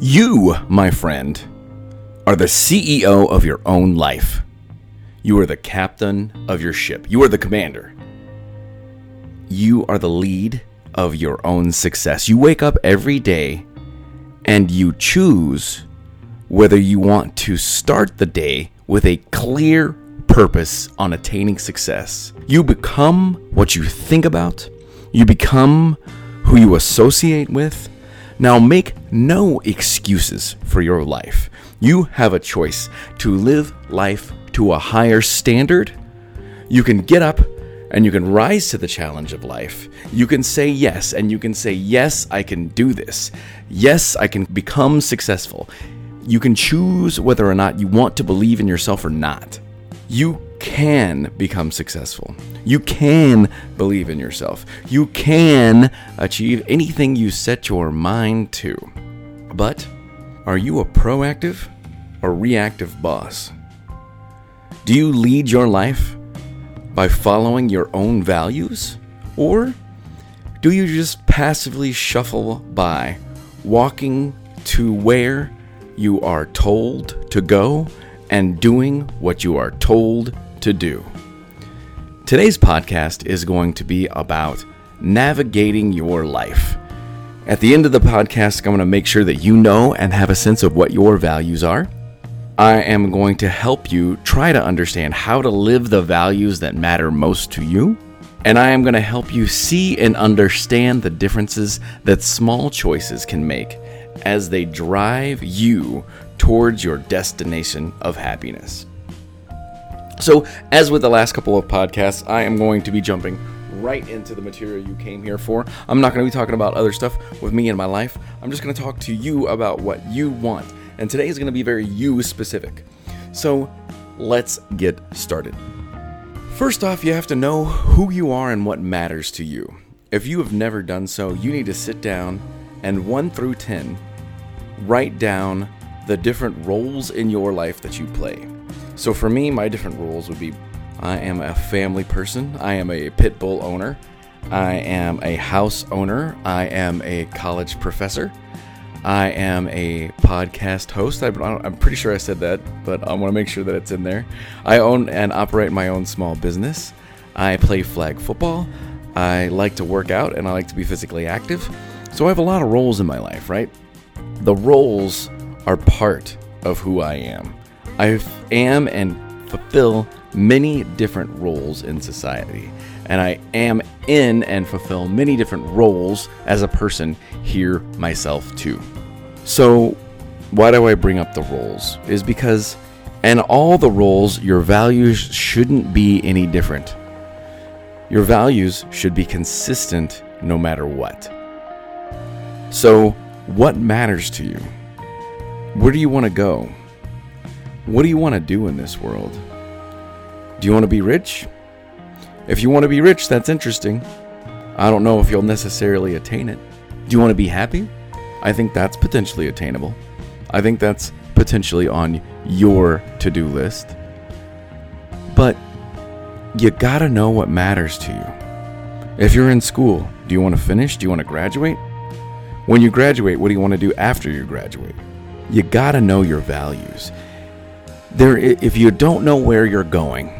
You, my friend, are the CEO of your own life. You are the captain of your ship. You are the commander. You are the lead of your own success. You wake up every day and you choose whether you want to start the day with a clear purpose on attaining success. You become what you think about, you become who you associate with. Now, make no excuses for your life. You have a choice to live life to a higher standard. You can get up and you can rise to the challenge of life. You can say yes, and you can say, Yes, I can do this. Yes, I can become successful. You can choose whether or not you want to believe in yourself or not. You can become successful. You can believe in yourself. You can achieve anything you set your mind to. But are you a proactive or reactive boss? Do you lead your life by following your own values? Or do you just passively shuffle by, walking to where you are told to go and doing what you are told to do? Today's podcast is going to be about navigating your life. At the end of the podcast, I'm going to make sure that you know and have a sense of what your values are. I am going to help you try to understand how to live the values that matter most to you. And I am going to help you see and understand the differences that small choices can make as they drive you towards your destination of happiness. So, as with the last couple of podcasts, I am going to be jumping right into the material you came here for. I'm not going to be talking about other stuff with me in my life. I'm just going to talk to you about what you want and today is going to be very you specific. So let's get started. First off, you have to know who you are and what matters to you. If you have never done so, you need to sit down and 1 through 10 write down the different roles in your life that you play. So for me, my different roles would be I am a family person, I am a pit bull owner, I am a house owner, I am a college professor, I am a podcast host. I, am pretty sure I said that, but I want to make sure that it's in there. I own and operate my own small business. I play flag football. I like to work out and I like to be physically active. So I have a lot of roles in my life, right? The roles are part of who I am. I am and fulfill many different roles in society. And I am in and fulfill many different roles as a person here myself too. So, why do I bring up the roles? Is because in all the roles, your values shouldn't be any different. Your values should be consistent no matter what. So, what matters to you? Where do you want to go? What do you want to do in this world? Do you want to be rich? If you want to be rich, that's interesting. I don't know if you'll necessarily attain it. Do you want to be happy? I think that's potentially attainable. I think that's potentially on your to do list. But you gotta know what matters to you. If you're in school, do you want to finish? Do you want to graduate? When you graduate, what do you want to do after you graduate? You gotta know your values. There, if you don't know where you're going,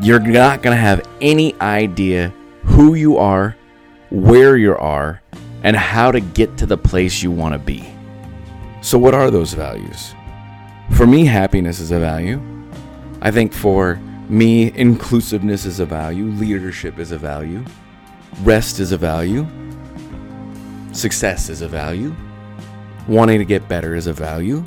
you're not gonna have any idea who you are, where you are, and how to get to the place you want to be. So, what are those values? For me, happiness is a value. I think for me, inclusiveness is a value, leadership is a value, rest is a value, success is a value, wanting to get better is a value.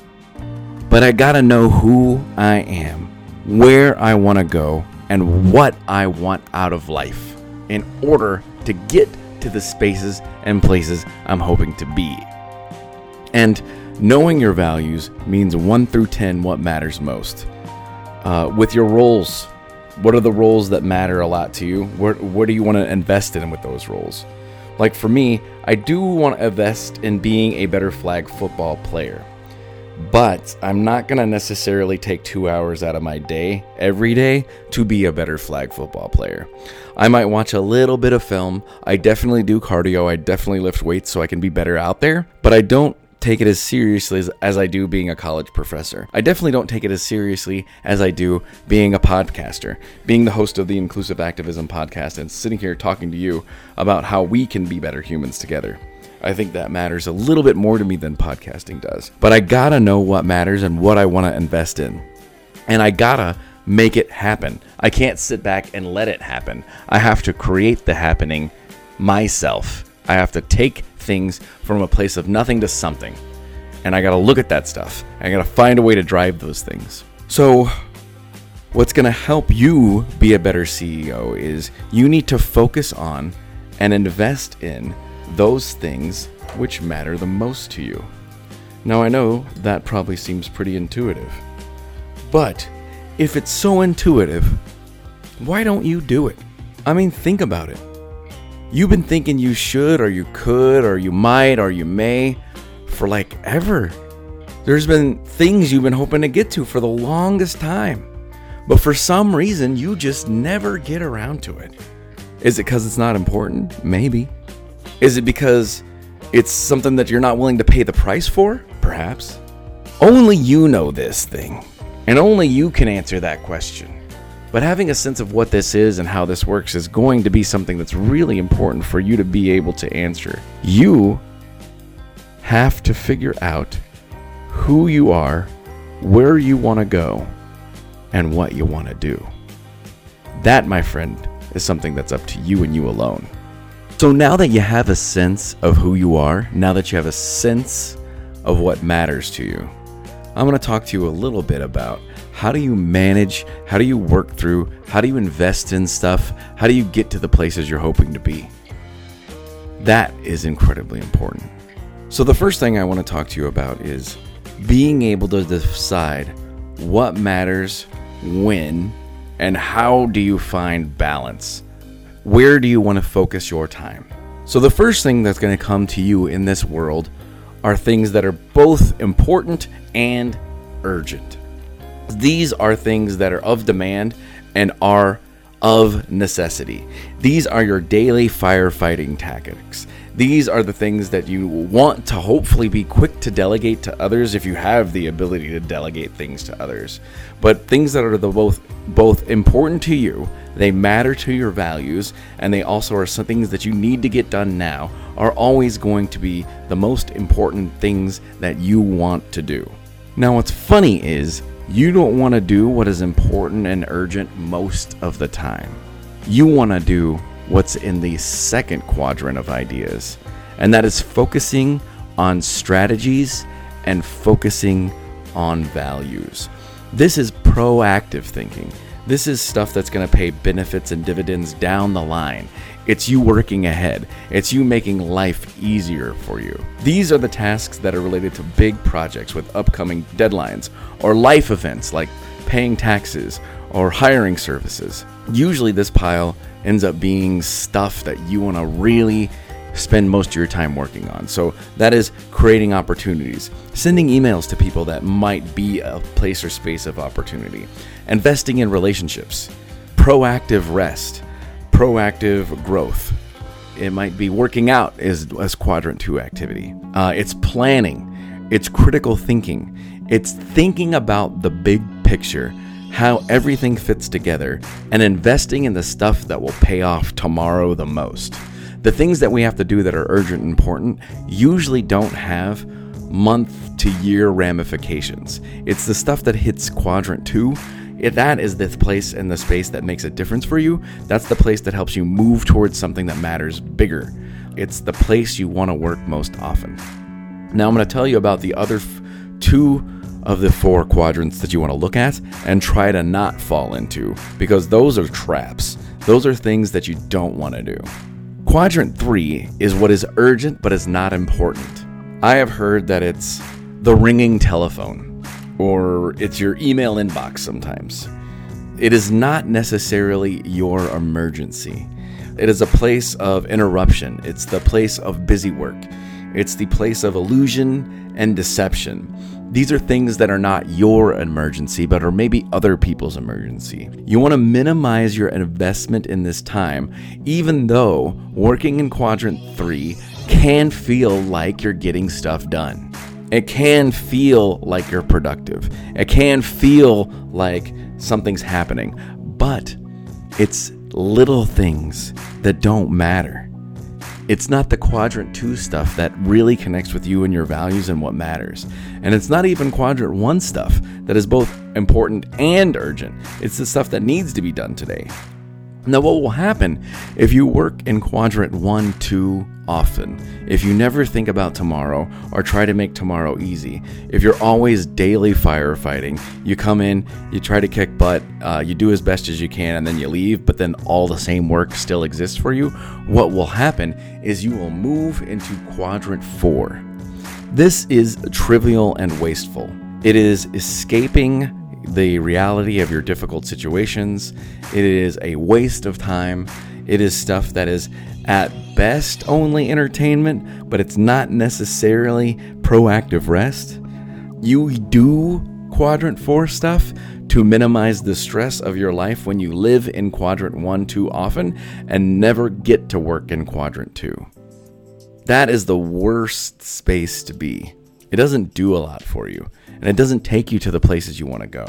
But I gotta know who I am, where I wanna go, and what I want out of life in order to get to the spaces and places I'm hoping to be. And knowing your values means 1 through 10 what matters most. Uh, with your roles, what are the roles that matter a lot to you? What, where do you want to invest in with those roles? Like for me, I do want to invest in being a better flag football player. But I'm not going to necessarily take two hours out of my day every day to be a better flag football player. I might watch a little bit of film. I definitely do cardio. I definitely lift weights so I can be better out there. But I don't take it as seriously as, as, I do being a college professor. I definitely don't take it as seriously as I do being a podcaster, being the host of the Inclusive Activism podcast, and sitting here talking to you about how we can be better humans together. I think that matters a little bit more to me than podcasting does. But I gotta know what matters and what I wanna invest in. And I gotta make it happen. I can't sit back and let it happen. I have to create the happening myself. I have to take things from a place of nothing to something. And I gotta look at that stuff. I gotta find a way to drive those things. So, what's gonna help you be a better CEO is you need to focus on and invest in those things which matter the most to you. Now, I know that probably seems pretty intuitive, but if it's so intuitive, why don't you do it? I mean, think about it. You've been thinking you should, or you could, or you might, or you may for like ever. There's been things you've been hoping to get to for the longest time, but for some reason, you just never get around to it. Is it because it's not important? Maybe. Is it because it's something that you're not willing to pay the price for? Perhaps. Only you know this thing, and only you can answer that question. But having a sense of what this is and how this works is going to be something that's really important for you to be able to answer. You have to figure out who you are, where you want to go, and what you want to do. That, my friend, is something that's up to you and you alone. So now that you have a sense of who you are, now that you have a sense of what matters to you, I'm going to talk to you a little bit about how do you manage, how do you work through, how do you invest in stuff, how do you get to the places you're hoping to be. That is incredibly important. So, the first thing I want to talk to you about is being able to decide what matters, when, and how do you find balance where do you want to focus your time? So, the first thing that's going to come to you in this world are things that are both important and urgent. These are things that are of demand and are of necessity. These are your daily firefighting tactics. These are the things that you want to hopefully be quick to delegate to others if you have the ability to delegate things to others. But things that are the both both important to you, they matter to your values, and they also are some things that you need to get done now are always going to be the most important things that you want to do. Now what's funny is you don't want to do what is important and urgent most of the time. You want to do what's in the second quadrant of ideas, and that is focusing on strategies and focusing on values. This is proactive thinking. This is stuff that's going to pay benefits and dividends down the line. It's you working ahead. It's you making life easier for you. These are the tasks that are related to big projects with upcoming deadlines or life events like paying taxes or hiring services. Usually, this pile ends up being stuff that you want to really spend most of your time working on. So that is creating opportunities, sending emails to people that might be a place or space of opportunity, investing in relationships, proactive rest, proactive growth. It might be working out as, as quadrant two activity. Uh, it's planning, it's critical thinking, it's thinking about the big picture how everything fits together, and investing in the stuff that will pay off tomorrow the most. The things that we have to do that are urgent and important usually don't have month to year ramifications. It's the stuff that hits quadrant two. If that is the place and the space that makes a difference for you. That's the place that helps you move towards something that matters bigger. It's the place you want to work most often. Now, I'm going to tell you about the other f- two of the four quadrants that you want to look at and try to not fall into because those are traps. Those are things that you don't want to do. Quadrant three is what is urgent but is not important. I have heard that it's the ringing telephone or it's your email inbox sometimes. It is not necessarily your emergency. It is a place of interruption. It's the place of busy work. It's the place of illusion and deception. These are things that are not your emergency, but are maybe other people's emergency. You want to minimize your investment in this time, even though working in quadrant three can feel like you're getting stuff done. It can feel like you're productive. It can feel like something's happening, but it's little things that don't matter. It's not the quadrant two stuff that really connects with you and your values and what matters. And it's not even quadrant one stuff that is both important and urgent. It's the stuff that needs to be done today. Now, what will happen if you work in quadrant one, two often? If you never think about tomorrow or try to make tomorrow easy, if you're always daily firefighting, you come in, you try to kick butt, uh, you do as best as you can, and then you leave, but then all the same work still exists for you, what will happen is you will move into quadrant four. This is trivial and wasteful. It is escaping the reality of your difficult situations. It is a waste of time. It is stuff that is at best only entertainment, but it's not necessarily proactive rest. You do quadrant four stuff to minimize the stress of your life when you live in quadrant one too often and never get to work in quadrant two. That is the worst space to be. It doesn't do a lot for you and it doesn't take you to the places you want to go.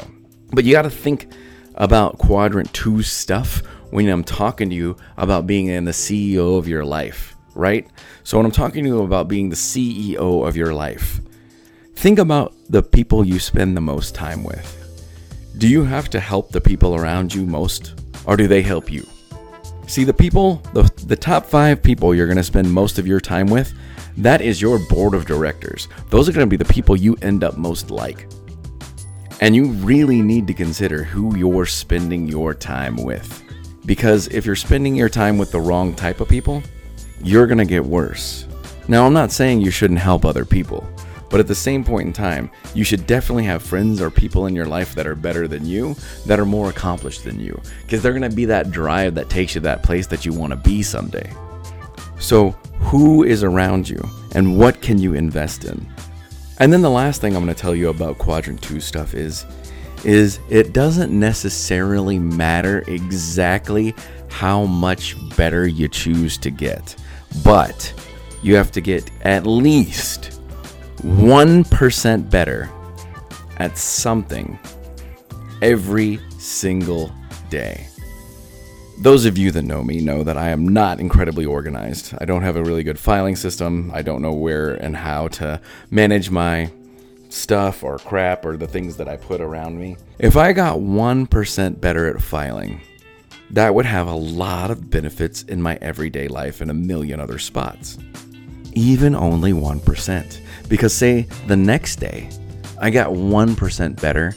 But you got to think about quadrant two stuff when I'm talking to you about being in the CEO of your life, right? So when I'm talking to you about being the CEO of your life, think about the people you spend the most time with. Do you have to help the people around you most, or do they help you? See, the people, the, the top five people you're going to spend most of your time with, that is your board of directors. Those are going to be the people you end up most like. And you really need to consider who you're spending your time with. Because if you're spending your time with the wrong type of people, you're going to get worse. Now, I'm not saying you shouldn't help other people, but at the same point in time, you should definitely have friends or people in your life that are better than you, that are more accomplished than you, because they're going to be that drive that takes you to that place that you want to be someday. So, who is around you and what can you invest in? And then the last thing I'm going to tell you about quadrant 2 stuff is is it doesn't necessarily matter exactly how much better you choose to get, but you have to get at least 1% better at something every single day. Those of you that know me know that I am not incredibly organized. I don't have a really good filing system. I don't know where and how to manage my stuff or crap or the things that I put around me. If I got 1% better at filing, that would have a lot of benefits in my everyday life and a million other spots. Even only 1%. Because, say, the next day, I got 1% better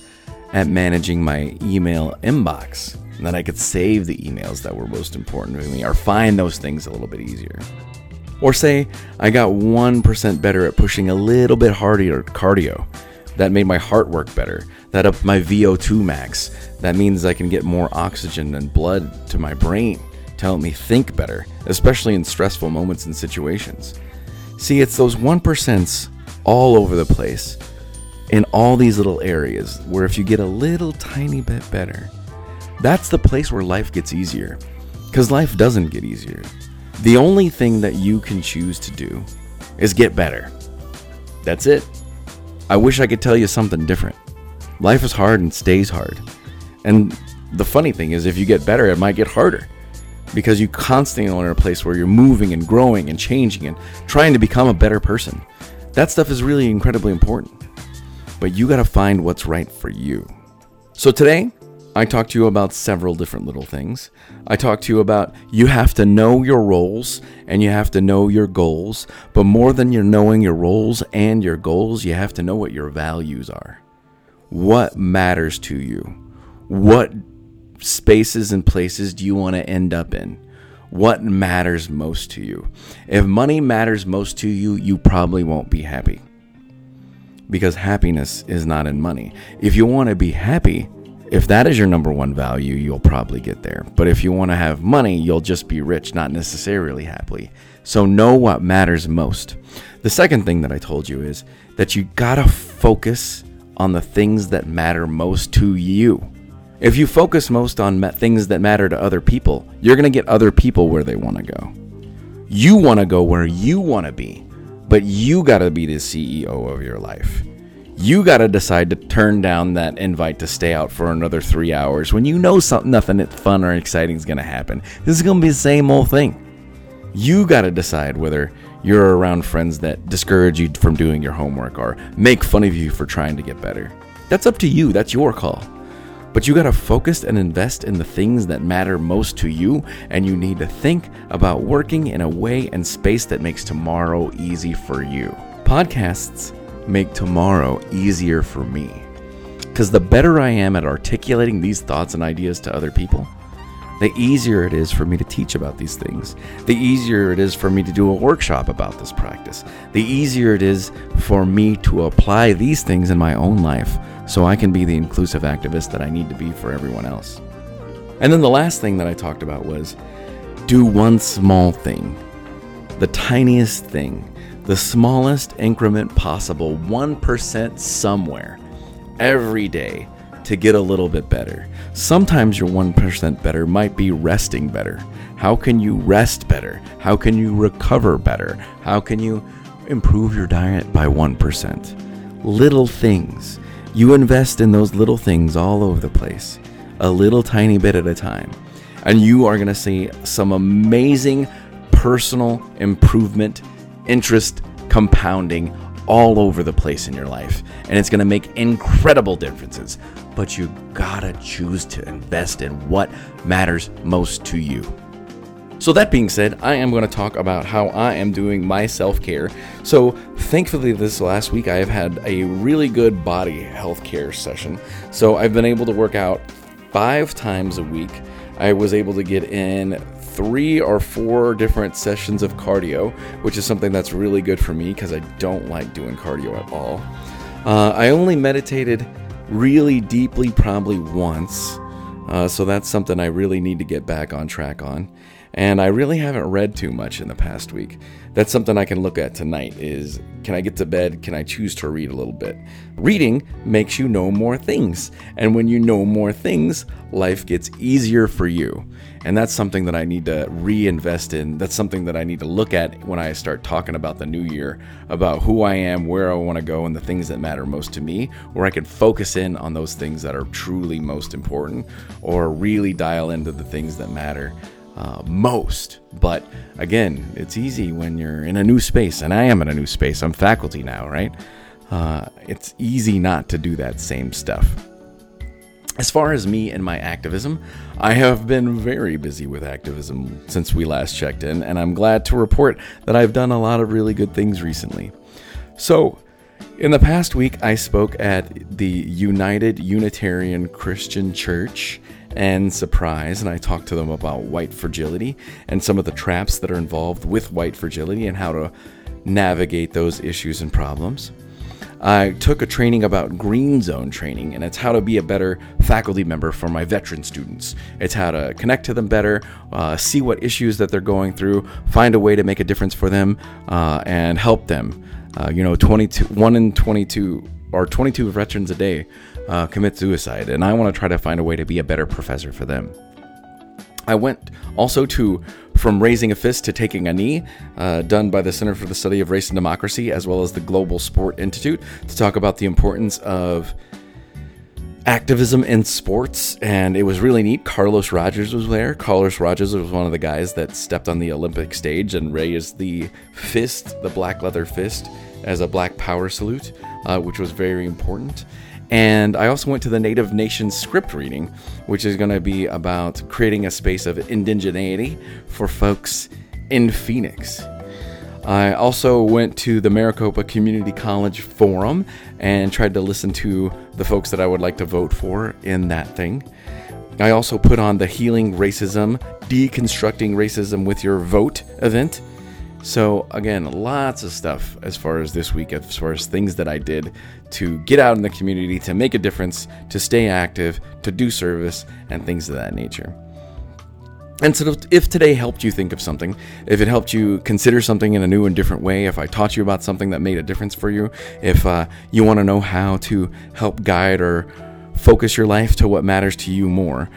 at managing my email inbox and then I could save the emails that were most important to me or find those things a little bit easier. Or say I got 1% better at pushing a little bit harder cardio. That made my heart work better. That upped my VO2 max. That means I can get more oxygen and blood to my brain to help me think better, especially in stressful moments and situations. See, it's those 1%s all over the place in all these little areas where if you get a little tiny bit better, that's the place where life gets easier. Because life doesn't get easier. The only thing that you can choose to do is get better. That's it. I wish I could tell you something different. Life is hard and stays hard. And the funny thing is, if you get better, it might get harder because you constantly are in a place where you're moving and growing and changing and trying to become a better person. That stuff is really incredibly important. But you got to find what's right for you. So today, I talked to you about several different little things. I talked to you about you have to know your roles and you have to know your goals, but more than you're knowing your roles and your goals, you have to know what your values are. What matters to you? What spaces and places do you want to end up in? What matters most to you? If money matters most to you, you probably won't be happy. Because happiness is not in money. If you want to be happy, If that is your number one value, you'll probably get there. But if you want to have money, you'll just be rich, not necessarily happy. So know what matters most. The second thing that I told you is that you gotta focus on the things that matter most to you. If you focus most on things that matter to other people, you're gonna get other people where they wanna go. You wanna go where you wanna be, but you gotta be the CEO of your life you got to decide to turn down that invite to stay out for another three hours when you know something, nothing fun or exciting is going to happen. This is going to be the same old thing. You got to decide whether you're around friends that discourage you from doing your homework or make fun of you for trying to get better. That's up to you. That's your call. But you got to focus and invest in the things that matter most to you, and you need to think about working in a way and space that makes tomorrow easy for you. Podcasts make tomorrow easier for me. Because the better I am at articulating these thoughts and ideas to other people, the easier it is for me to teach about these things. The easier it is for me to do a workshop about this practice. The easier it is for me to apply these things in my own life so I can be the inclusive activist that I need to be for everyone else. And then the last thing that I talked about was do one small thing, the tiniest thing the smallest increment possible, 1% somewhere, every day to get a little bit better. Sometimes your 1% better might be resting better. How can you rest better? How can you recover better? How can you improve your diet by 1%? Little things. You invest in those little things all over the place, a little tiny bit at a time. And you are going to see some amazing personal improvement interest compounding all over the place in your life. And it's going to make incredible differences. But you gotta choose to invest in what matters most to you. So, that being said, I am going to talk about how I am doing my self care. So, thankfully, this last week I have had a really good body health care session. So, I've been able to work out five times a week. I was able to get in three or four different sessions of cardio, which is something that's really good for me because I don't like doing cardio at all. Uh, I only meditated really deeply probably once, uh, so that's something I really need to get back on track on and I really haven't read too much in the past week. That's something I can look at tonight is can I get to bed? Can I choose to read a little bit? Reading makes you know more things. And when you know more things, life gets easier for you. And that's something that I need to reinvest in. That's something that I need to look at when I start talking about the new year, about who I am, where I want to go, and the things that matter most to me, where I can focus in on those things that are truly most important or really dial into the things that matter uh, most. But again, it's easy when you're in a new space, and I am in a new space. I'm faculty now, right? Uh, it's easy not to do that same stuff. As far as me and my activism, I have been very busy with activism since we last checked in, and I'm glad to report that I've done a lot of really good things recently. So, in the past week, I spoke at the United Unitarian Christian Church and surprise, and I talked to them about white fragility and some of the traps that are involved with white fragility and how to navigate those issues and problems. I took a training about green zone training, and it's how to be a better faculty member for my veteran students. It's how to connect to them better, uh, see what issues that they're going through, find a way to make a difference for them, uh, and help them. Uh, you know, 22, one in 22 or 22 veterans a day uh, commit suicide, and I want to try to find a way to be a better professor for them. I went also to From Raising a Fist to Taking a Knee, uh, done by the Center for the Study of Race and Democracy, as well as the Global Sport Institute, to talk about the importance of activism in sports. And it was really neat. Carlos Rogers was there. Carlos Rogers was one of the guys that stepped on the Olympic stage and raised the fist, the black leather fist, as a black power salute, uh, which was very important. And I also went to the Native Nations script reading, which is going to be about creating a space of indigeneity for folks in Phoenix. I also went to the Maricopa Community College Forum and tried to listen to the folks that I would like to vote for in that thing. I also put on the Healing Racism, Deconstructing Racism with Your Vote event So, again, lots of stuff as far as this week, as far as things that I did to get out in the community, to make a difference, to stay active, to do service, and things of that nature. And so, if today helped you think of something, if it helped you consider something in a new and different way, if I taught you about something that made a difference for you, if uh, you want to know how to help guide or focus your life to what matters to you more,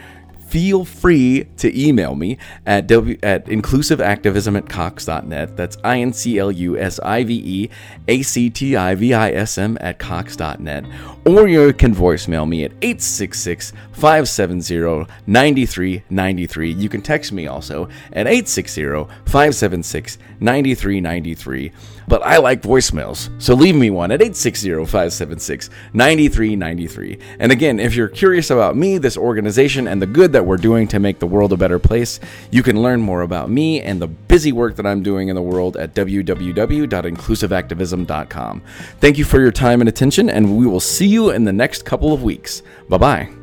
feel free to email me at, w- at inclusiveactivism at cox.net. That's I N C L U S I V E A C T I V I S M at cox.net. Or you can voicemail me at 866 570 9393. You can text me also at 860 576 9393. But I like voicemails, so leave me one at 860 576 9393. And again, if you're curious about me, this organization, and the good that we're doing to make the world a better place, you can learn more about me and the busy work that I'm doing in the world at www.inclusiveactivism.com. Thank you for your time and attention, and we will see you in the next couple of weeks. Bye bye.